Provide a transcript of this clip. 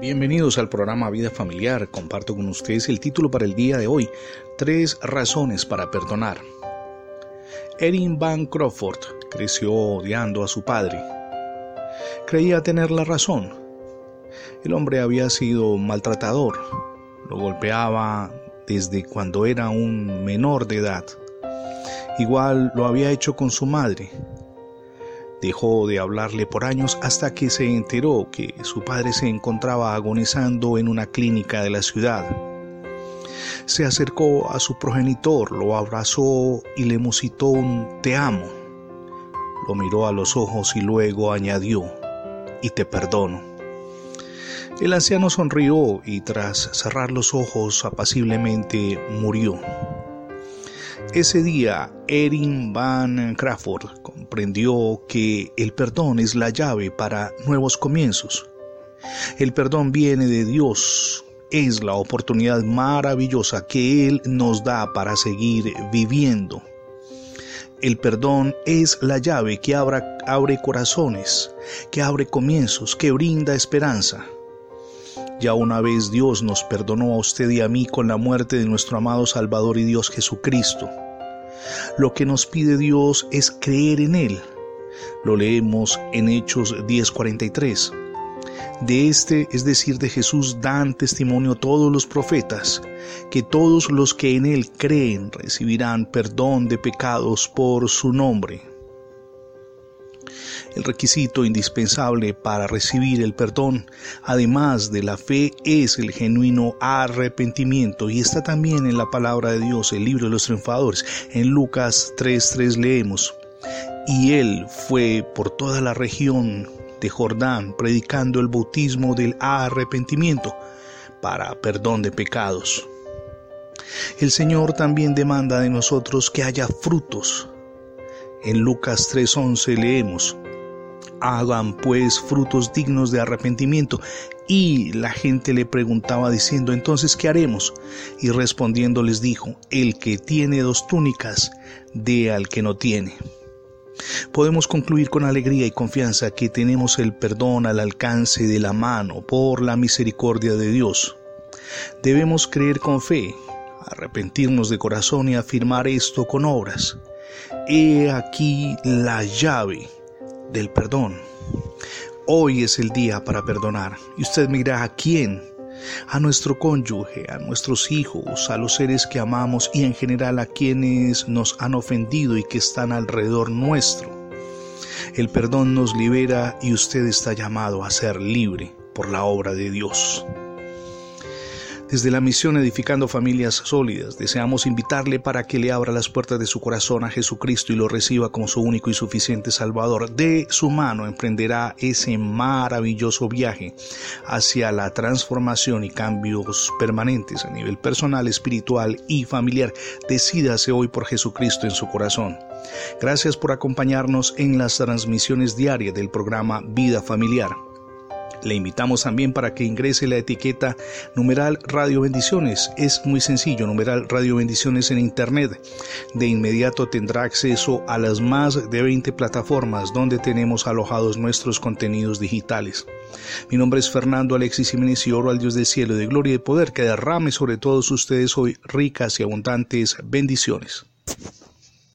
Bienvenidos al programa Vida Familiar. Comparto con ustedes el título para el día de hoy, Tres razones para perdonar. Erin Van Crawford creció odiando a su padre. Creía tener la razón. El hombre había sido maltratador. Lo golpeaba desde cuando era un menor de edad. Igual lo había hecho con su madre, Dejó de hablarle por años hasta que se enteró que su padre se encontraba agonizando en una clínica de la ciudad. Se acercó a su progenitor, lo abrazó y le musitó un te amo. Lo miró a los ojos y luego añadió, y te perdono. El anciano sonrió y tras cerrar los ojos apaciblemente murió. Ese día, Erin Van Crawford comprendió que el perdón es la llave para nuevos comienzos. El perdón viene de Dios, es la oportunidad maravillosa que Él nos da para seguir viviendo. El perdón es la llave que abre corazones, que abre comienzos, que brinda esperanza. Ya una vez Dios nos perdonó a usted y a mí con la muerte de nuestro amado Salvador y Dios Jesucristo. Lo que nos pide Dios es creer en Él. Lo leemos en Hechos 10:43. De este, es decir, de Jesús, dan testimonio todos los profetas, que todos los que en Él creen recibirán perdón de pecados por su nombre. El requisito indispensable para recibir el perdón, además de la fe, es el genuino arrepentimiento y está también en la palabra de Dios, el libro de los triunfadores. En Lucas 3.3 leemos, y él fue por toda la región de Jordán predicando el bautismo del arrepentimiento para perdón de pecados. El Señor también demanda de nosotros que haya frutos. En Lucas 3:11 leemos, hagan pues frutos dignos de arrepentimiento. Y la gente le preguntaba diciendo, entonces, ¿qué haremos? Y respondiendo les dijo, el que tiene dos túnicas, dé al que no tiene. Podemos concluir con alegría y confianza que tenemos el perdón al alcance de la mano por la misericordia de Dios. Debemos creer con fe, arrepentirnos de corazón y afirmar esto con obras. He aquí la llave del perdón. Hoy es el día para perdonar. Y usted mira a quién. A nuestro cónyuge, a nuestros hijos, a los seres que amamos y en general a quienes nos han ofendido y que están alrededor nuestro. El perdón nos libera y usted está llamado a ser libre por la obra de Dios. Desde la misión Edificando Familias Sólidas, deseamos invitarle para que le abra las puertas de su corazón a Jesucristo y lo reciba como su único y suficiente Salvador. De su mano emprenderá ese maravilloso viaje hacia la transformación y cambios permanentes a nivel personal, espiritual y familiar. Decídase hoy por Jesucristo en su corazón. Gracias por acompañarnos en las transmisiones diarias del programa Vida Familiar. Le invitamos también para que ingrese la etiqueta numeral Radio Bendiciones. Es muy sencillo, numeral Radio Bendiciones en Internet. De inmediato tendrá acceso a las más de 20 plataformas donde tenemos alojados nuestros contenidos digitales. Mi nombre es Fernando Alexis Jiménez y oro al Dios del cielo de gloria y de poder que derrame sobre todos ustedes hoy ricas y abundantes bendiciones.